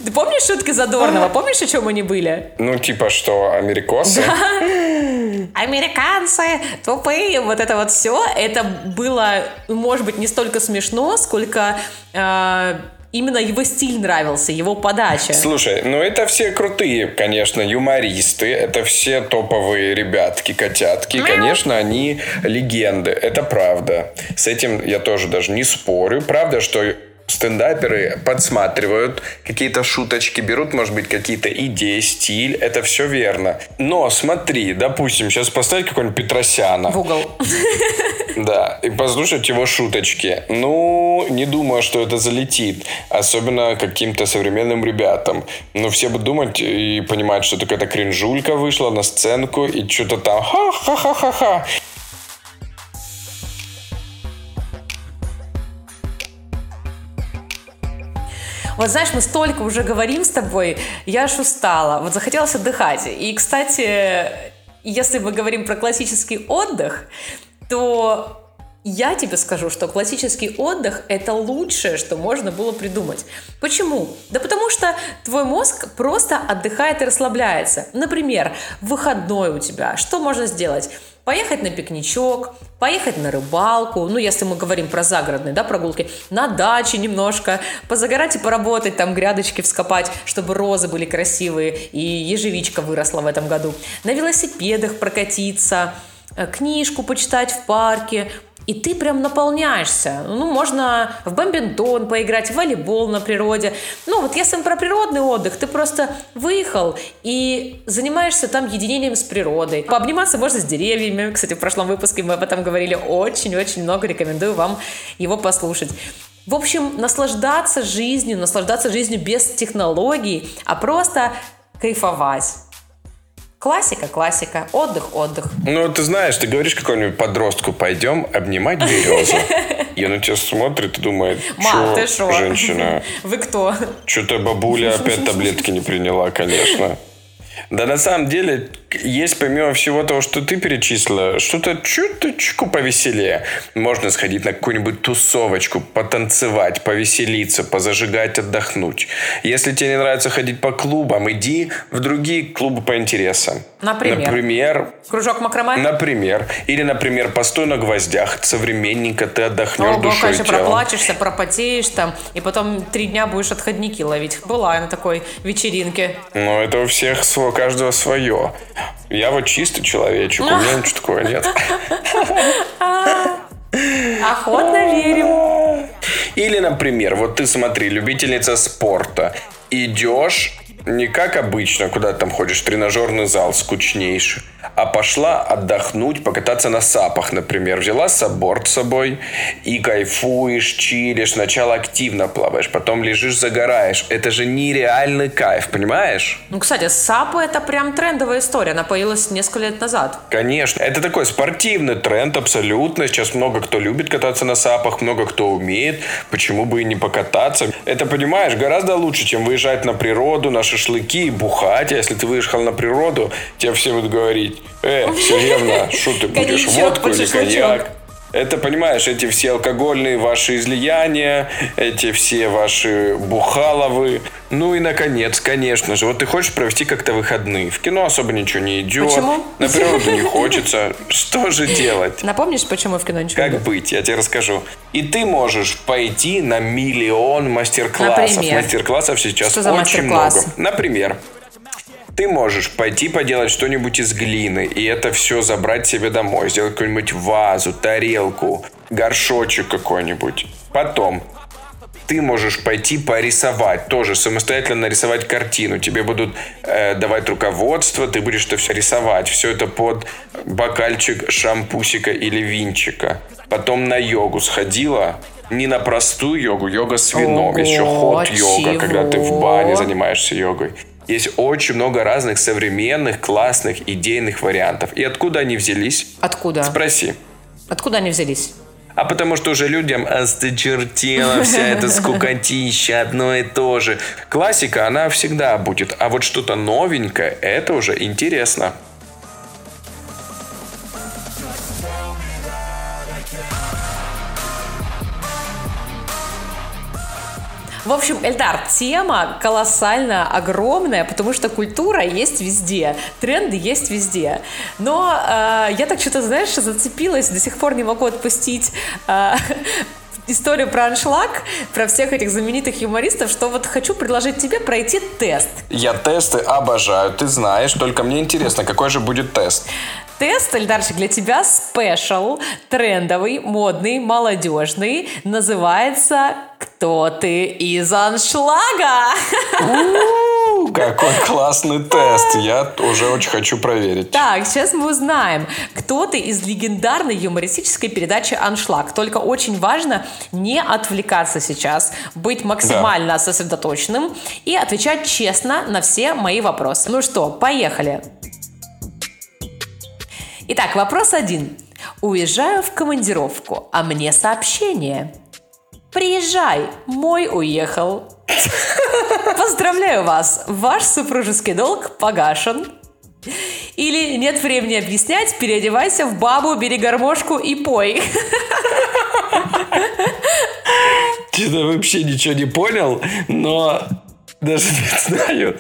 Ты помнишь шутки Задорнова? Помнишь, о чем они были? Ну, типа, что, америкосы? *laughs* Американцы тупые, вот это вот все, это было, может быть, не столько смешно, сколько э, именно его стиль нравился, его подача. Слушай, ну это все крутые, конечно, юмористы, это все топовые ребятки, котятки, конечно, они легенды, это правда. С этим я тоже даже не спорю. Правда, что стендаперы подсматривают какие-то шуточки, берут, может быть, какие-то идеи, стиль, это все верно. Но смотри, допустим, сейчас поставить какого-нибудь Петросяна. В угол. *laughs* Да, и послушать его шуточки. Ну, не думаю, что это залетит. Особенно каким-то современным ребятам. Но все будут думать и понимать, что такая-то кринжулька вышла на сценку и что-то там ха-ха-ха-ха-ха. Вот знаешь, мы столько уже говорим с тобой, я аж устала. Вот захотелось отдыхать. И, кстати, если мы говорим про классический отдых, то я тебе скажу, что классический отдых – это лучшее, что можно было придумать. Почему? Да потому что твой мозг просто отдыхает и расслабляется. Например, выходной у тебя. Что можно сделать? Поехать на пикничок, поехать на рыбалку, ну, если мы говорим про загородные, да, прогулки, на даче немножко, позагорать и поработать, там грядочки вскопать, чтобы розы были красивые и ежевичка выросла в этом году. На велосипедах прокатиться, э, книжку почитать в парке, и ты прям наполняешься. Ну, можно в бомбинтон поиграть, в волейбол на природе. Ну, вот если про природный отдых, ты просто выехал и занимаешься там единением с природой. Пообниматься можно с деревьями. Кстати, в прошлом выпуске мы об этом говорили очень-очень много. Рекомендую вам его послушать. В общем, наслаждаться жизнью, наслаждаться жизнью без технологий, а просто кайфовать. Классика, классика, отдых, отдых. Ну, ты знаешь, ты говоришь какому-нибудь подростку, пойдем обнимать березу. *laughs* И он на тебя смотрит и думает, Мам, ты что, шо? женщина, *laughs* Вы кто? Что-то бабуля опять таблетки не приняла, конечно. Да на самом деле есть помимо всего того, что ты перечислила, что-то чуточку повеселее. Можно сходить на какую-нибудь тусовочку, потанцевать, повеселиться, позажигать, отдохнуть. Если тебе не нравится ходить по клубам, иди в другие клубы по интересам. Например? Например, Кружок макраме? например. Или, например, постой на гвоздях, современненько ты отдохнешь Ого, душой конечно, телом. проплачешься, пропотеешь там, и потом три дня будешь отходники ловить. Была я на такой вечеринке. Ну, это у всех сво- каждого свое. Я вот чистый человечек, у меня ничего такого нет. Охотно верим. Или, например, вот ты смотри, любительница спорта. Идешь не как обычно, куда ты там ходишь, тренажерный зал, скучнейший, а пошла отдохнуть, покататься на сапах, например. Взяла сабборд с собой и кайфуешь, чилишь. Сначала активно плаваешь, потом лежишь, загораешь. Это же нереальный кайф, понимаешь? Ну, кстати, сапы это прям трендовая история. Она появилась несколько лет назад. Конечно. Это такой спортивный тренд абсолютно. Сейчас много кто любит кататься на сапах, много кто умеет. Почему бы и не покататься? Это, понимаешь, гораздо лучше, чем выезжать на природу, на шашлыки и бухать. А если ты выехал на природу, тебе все будут говорить, э, Сергеевна, что ты будешь, водку или шашлычок». коньяк? Это, понимаешь, эти все алкогольные ваши излияния, эти все ваши бухаловы. Ну и, наконец, конечно же, вот ты хочешь провести как-то выходные. В кино особо ничего не идет. Почему? На природу не хочется. Что же делать? Напомнишь, почему в кино ничего Как быть? Я тебе расскажу. И ты можешь пойти на миллион мастер-классов. Мастер-классов сейчас очень много. Например, ты можешь пойти поделать что-нибудь из глины, и это все забрать себе домой. Сделать какую-нибудь вазу, тарелку, горшочек какой-нибудь. Потом ты можешь пойти порисовать, тоже самостоятельно нарисовать картину. Тебе будут э, давать руководство, ты будешь это все рисовать. Все это под бокальчик шампусика или винчика. Потом на йогу сходила, не на простую йогу, йога с вином. Ого, еще хот-йога, когда ты в бане занимаешься йогой. Есть очень много разных современных, классных, идейных вариантов. И откуда они взялись? Откуда? Спроси. Откуда они взялись? А потому что уже людям осточертела вся эта *laughs* скукотища, одно и то же. Классика, она всегда будет. А вот что-то новенькое, это уже интересно. В общем, Эльдар, тема колоссально огромная, потому что культура есть везде, тренды есть везде. Но э, я так что-то, знаешь, зацепилась, до сих пор не могу отпустить э, *laughs* историю про аншлаг, про всех этих знаменитых юмористов, что вот хочу предложить тебе пройти тест. Я тесты обожаю, ты знаешь, только мне интересно, какой же будет тест. Тест, Эльдарчик, для тебя спешл, трендовый, модный, молодежный, называется «Кто ты из аншлага?» Какой классный *laughs* тест, я уже очень хочу проверить. Так, сейчас мы узнаем, кто ты из легендарной юмористической передачи «Аншлаг». Только очень важно не отвлекаться сейчас, быть максимально сосредоточенным и отвечать честно на все мои вопросы. Ну что, поехали. Итак, вопрос один. Уезжаю в командировку, а мне сообщение. Приезжай, мой уехал. Поздравляю вас, ваш супружеский долг погашен. Или нет времени объяснять, переодевайся в бабу, бери гармошку и пой. Я вообще ничего не понял, но даже не знаю,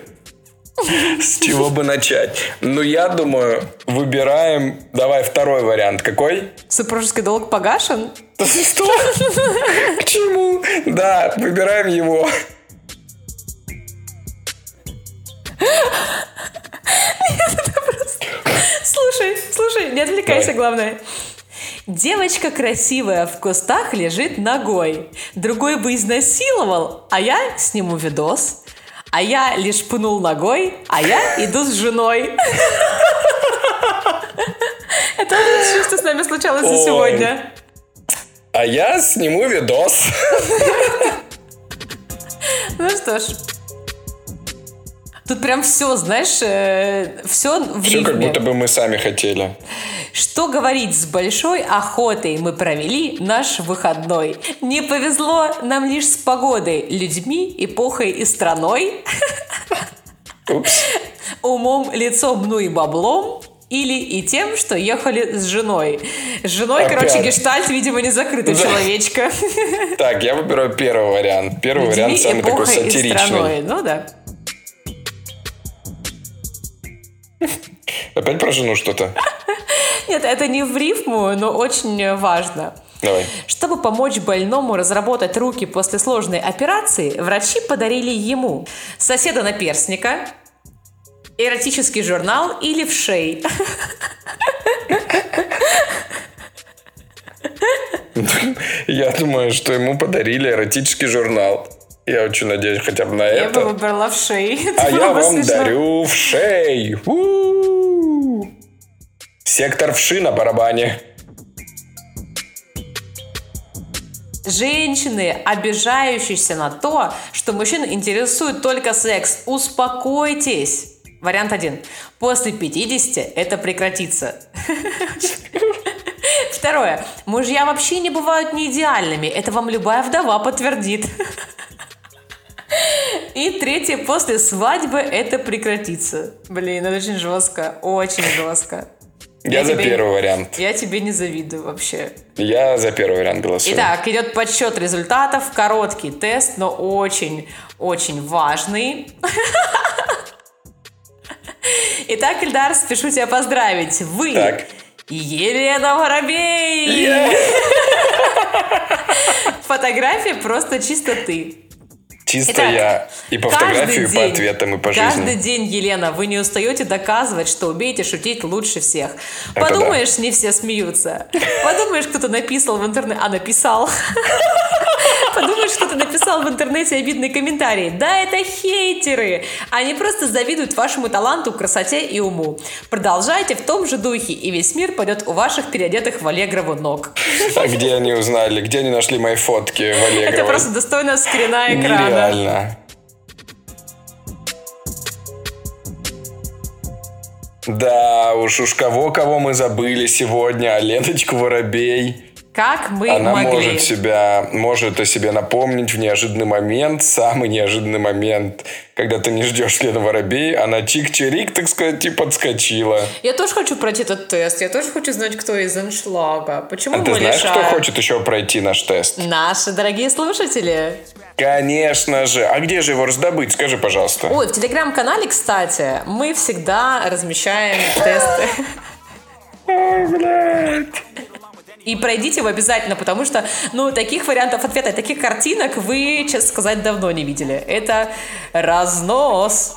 *laughs* с чего бы начать. Ну, я думаю, выбираем... Давай второй вариант. Какой? Супружеский долг погашен? Что? К чему? Да, выбираем его. Слушай, слушай, не отвлекайся, главное. Девочка красивая в кустах лежит ногой. Другой бы изнасиловал, а я сниму видос. А я лишь пнул ногой, а я иду с женой. Это лучшее, что с нами случалось за сегодня. А я сниму видос. Ну что ж. Тут прям все, знаешь, все в Все как будто бы мы сами хотели. Что говорить, с большой охотой мы провели наш выходной. Не повезло нам лишь с погодой, людьми, эпохой и страной, Упс. умом, лицом, ну и баблом, или и тем, что ехали с женой. С женой, Опять. короче, гештальт, видимо, не закрытый Да. человечка. Так, я выбираю первый вариант. Первый Людьми, вариант самый такой сатиричный. Ну да. Опять про жену что-то? Нет, это не в рифму, но очень важно. Давай. Чтобы помочь больному разработать руки после сложной операции, врачи подарили ему соседа наперсника, эротический журнал и левшей. Я думаю, что ему подарили эротический журнал. Я очень надеюсь хотя бы на Я бы это. выбрала вшей. *laughs* А Это я было бы вам смешно. дарю в шей. У-у-у. Сектор вши на барабане. Женщины, обижающиеся на то, что мужчин интересует только секс, успокойтесь. Вариант один. После 50 это прекратится. *laughs* Второе. Мужья вообще не бывают не идеальными. Это вам любая вдова подтвердит. *laughs* И третье. После свадьбы это прекратится. Блин, это очень жестко. Очень жестко. Я, за тебе- первый вариант. Я тебе не завидую вообще. Я за первый вариант голосую. Итак, идет подсчет результатов. Короткий тест, но очень-очень важный. *laughs* Итак, Ильдар, спешу тебя поздравить. Вы Так. Елена Воробей! *laughs* Фотография просто чисто ты. Чисто Итак, я. И по каждый фотографию, и по день- ответам, и по Каждый жизни. день, Елена, вы не устаете доказывать, что умеете шутить лучше всех. Это Подумаешь, не все смеются. Подумаешь, кто-то написал в интернете, а написал. *laughs* подумают, что ты написал в интернете обидный комментарий. Да, это хейтеры. Они просто завидуют вашему таланту, красоте и уму. Продолжайте в том же духе, и весь мир пойдет у ваших переодетых в Аллегрову ног. А где они узнали? Где они нашли мои фотки в Аллегрово? Это просто достойно скрина экрана. Нереально. Да, уж уж кого-кого мы забыли сегодня, а Леночку Воробей. Как мы Она могли. может себя, может о себе напомнить в неожиданный момент, самый неожиданный момент, когда ты не ждешь Лену Воробей, она чик-чирик, так сказать, и подскочила. Я тоже хочу пройти этот тест. Я тоже хочу знать, кто из аншлага. Почему А ты мы знаешь, лишаем? кто хочет еще пройти наш тест? Наши дорогие слушатели. Конечно же. А где же его раздобыть? Скажи, пожалуйста. Ой, в телеграм-канале, кстати, мы всегда размещаем тесты. Ой, блядь. И пройдите его обязательно, потому что, ну, таких вариантов ответа, таких картинок вы, честно сказать, давно не видели. Это разнос.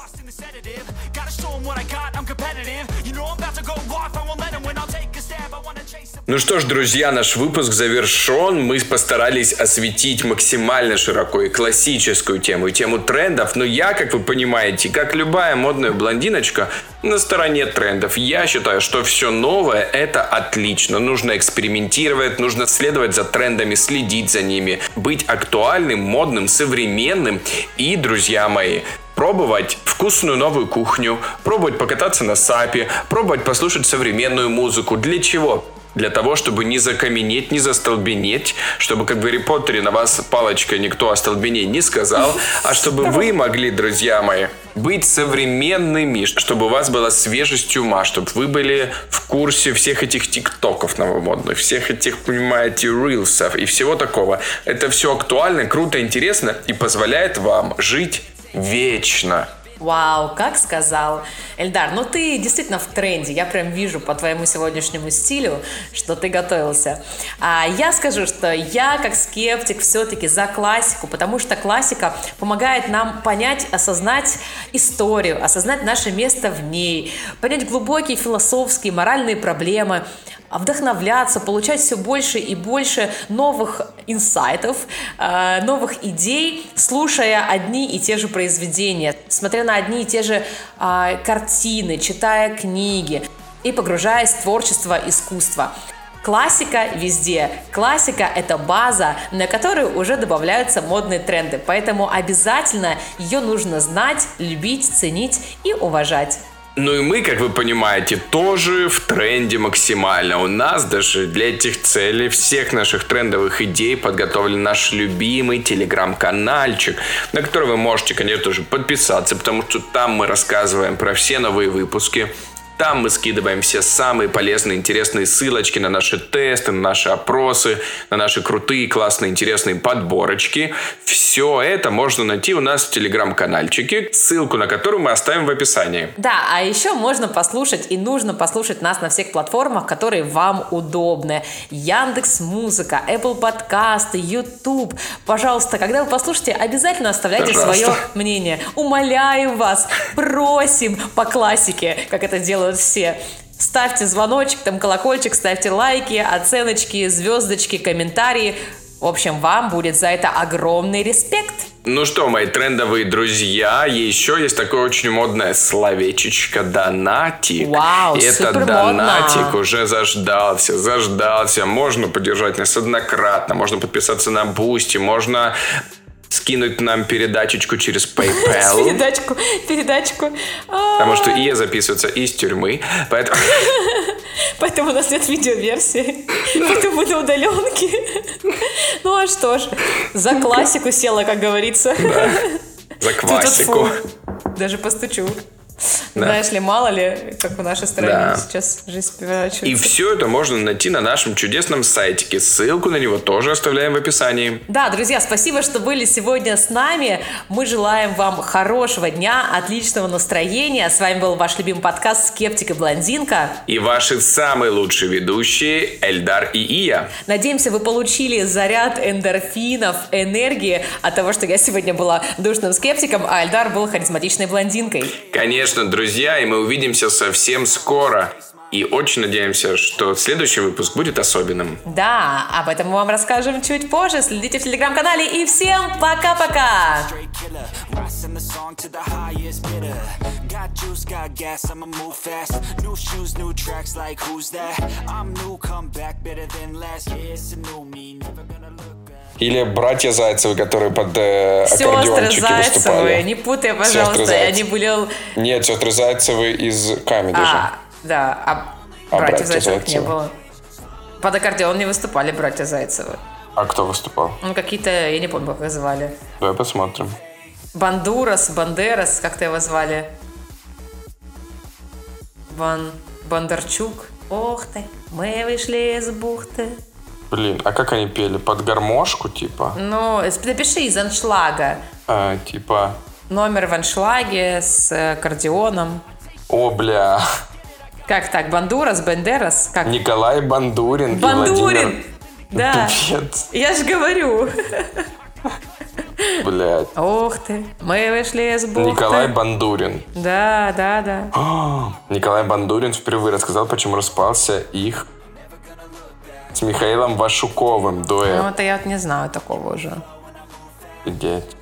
Ну что ж, друзья, наш выпуск завершен. Мы постарались осветить максимально широко и классическую тему, и тему трендов. Но я, как вы понимаете, как любая модная блондиночка, на стороне трендов. Я считаю, что все новое – это отлично. Нужно экспериментировать, нужно следовать за трендами, следить за ними, быть актуальным, модным, современным. И, друзья мои, пробовать вкусную новую кухню, пробовать покататься на сапе, пробовать послушать современную музыку. Для чего? Для того, чтобы не закаменеть, не застолбенеть, чтобы, как в Гарри Поттере, на вас палочкой никто остолбеней не сказал, а чтобы вы могли, друзья мои, быть современными, чтобы у вас была свежесть ума, чтобы вы были в курсе всех этих тиктоков новомодных, всех этих, понимаете, рилсов и всего такого. Это все актуально, круто, интересно и позволяет вам жить вечно. Вау, как сказал. Эльдар, ну ты действительно в тренде. Я прям вижу по твоему сегодняшнему стилю, что ты готовился. А я скажу, что я как скептик все-таки за классику, потому что классика помогает нам понять, осознать историю, осознать наше место в ней, понять глубокие философские, моральные проблемы, вдохновляться, получать все больше и больше новых инсайтов, э, новых идей, слушая одни и те же произведения, смотря на одни и те же э, картины, читая книги и погружаясь в творчество искусства. Классика везде. Классика – это база, на которую уже добавляются модные тренды. Поэтому обязательно ее нужно знать, любить, ценить и уважать. Ну и мы, как вы понимаете, тоже в тренде максимально. У нас даже для этих целей всех наших трендовых идей подготовлен наш любимый телеграм-канальчик, на который вы можете, конечно же, подписаться, потому что там мы рассказываем про все новые выпуски. Там мы скидываем все самые полезные, интересные ссылочки на наши тесты, на наши опросы, на наши крутые, классные, интересные подборочки. Все это можно найти у нас в телеграм-канальчике, ссылку на который мы оставим в описании. Да, а еще можно послушать и нужно послушать нас на всех платформах, которые вам удобны. Яндекс Музыка, Apple подкасты, YouTube. Пожалуйста, когда вы послушаете, обязательно оставляйте Пожалуйста. свое мнение. Умоляю вас, просим по классике, как это делают все. Ставьте звоночек, там колокольчик, ставьте лайки, оценочки, звездочки, комментарии. В общем, вам будет за это огромный респект. Ну что, мои трендовые друзья, еще есть такое очень модное словечечко донатик. Вау, это донатик уже заждался, заждался. Можно поддержать нас однократно, можно подписаться на Boosty, можно скинуть нам передачечку через *laughs* PayPal. Передачку, передачку. А, Потому что Ия записывается из тюрьмы. Поэтому *laughs* Поэтому у нас нет видеоверсии. Поэтому на удаленке. Ну а что ж, за классику села, как говорится. за классику. Даже постучу. Да. Знаешь ли, мало ли, как в нашей стране Да. сейчас жизнь И поворачивается. все это можно найти на нашем чудесном сайтике. Ссылку на него тоже оставляем в описании. Да, друзья, спасибо, что были сегодня с нами. Мы желаем вам хорошего дня, отличного настроения. С вами был ваш любимый подкаст «Скептик и блондинка». И ваши самые лучшие ведущие Эльдар и Ия. Надеемся, вы получили заряд эндорфинов, энергии от того, что я сегодня была душным скептиком, а Эльдар был харизматичной блондинкой. Конечно, друзья, и мы увидимся совсем скоро. И очень надеемся, что следующий выпуск будет особенным. Да, об этом мы вам расскажем чуть позже. Следите в телеграм-канале и всем пока-пока! straight killer. I send the song to the highest bidder. Got juice, got gas, I'ma move fast. New shoes, new tracks, like who's that? I'm new, come back better than last. Yeah, it's a new me, never gonna look back. Или братья Зайцевы, которые под э, Сестры аккордеончики Зайцевы, выступали. не путай, Сестры пожалуйста, Зайцевы. они были... Нет, сестры Зайцевы из Камеди же. А, да, а, А братьев братья Зайцевых не Зайцевы? было. Под аккордеон не выступали братья Зайцевы. А кто выступал? Ну, какие-то, я не помню, как их звали. Давай посмотрим. Бандурас, Бандерас, как-то его звали. Бан... Бондарчук. Ох ты, мы вышли из бухты. Блин, а как они пели? Под гармошку, типа? Ну, напиши из аншлага. А, типа... Номер в аншлаге с э, аккордеоном. О, бля. Как так? Бандурас, Бендерас? Как? Николай Бандурин Бандурин! Владимир... Да. Пипец, Я же говорю. блядь. Ох ты, мы вышли из бухты. Николай Бандурин. Да, да, да. *gasps* Николай Бандурин впервые рассказал, почему распался их с Михаилом Вашуковым Ну, дуэт. это я вот не знаю такого уже. Офигеть.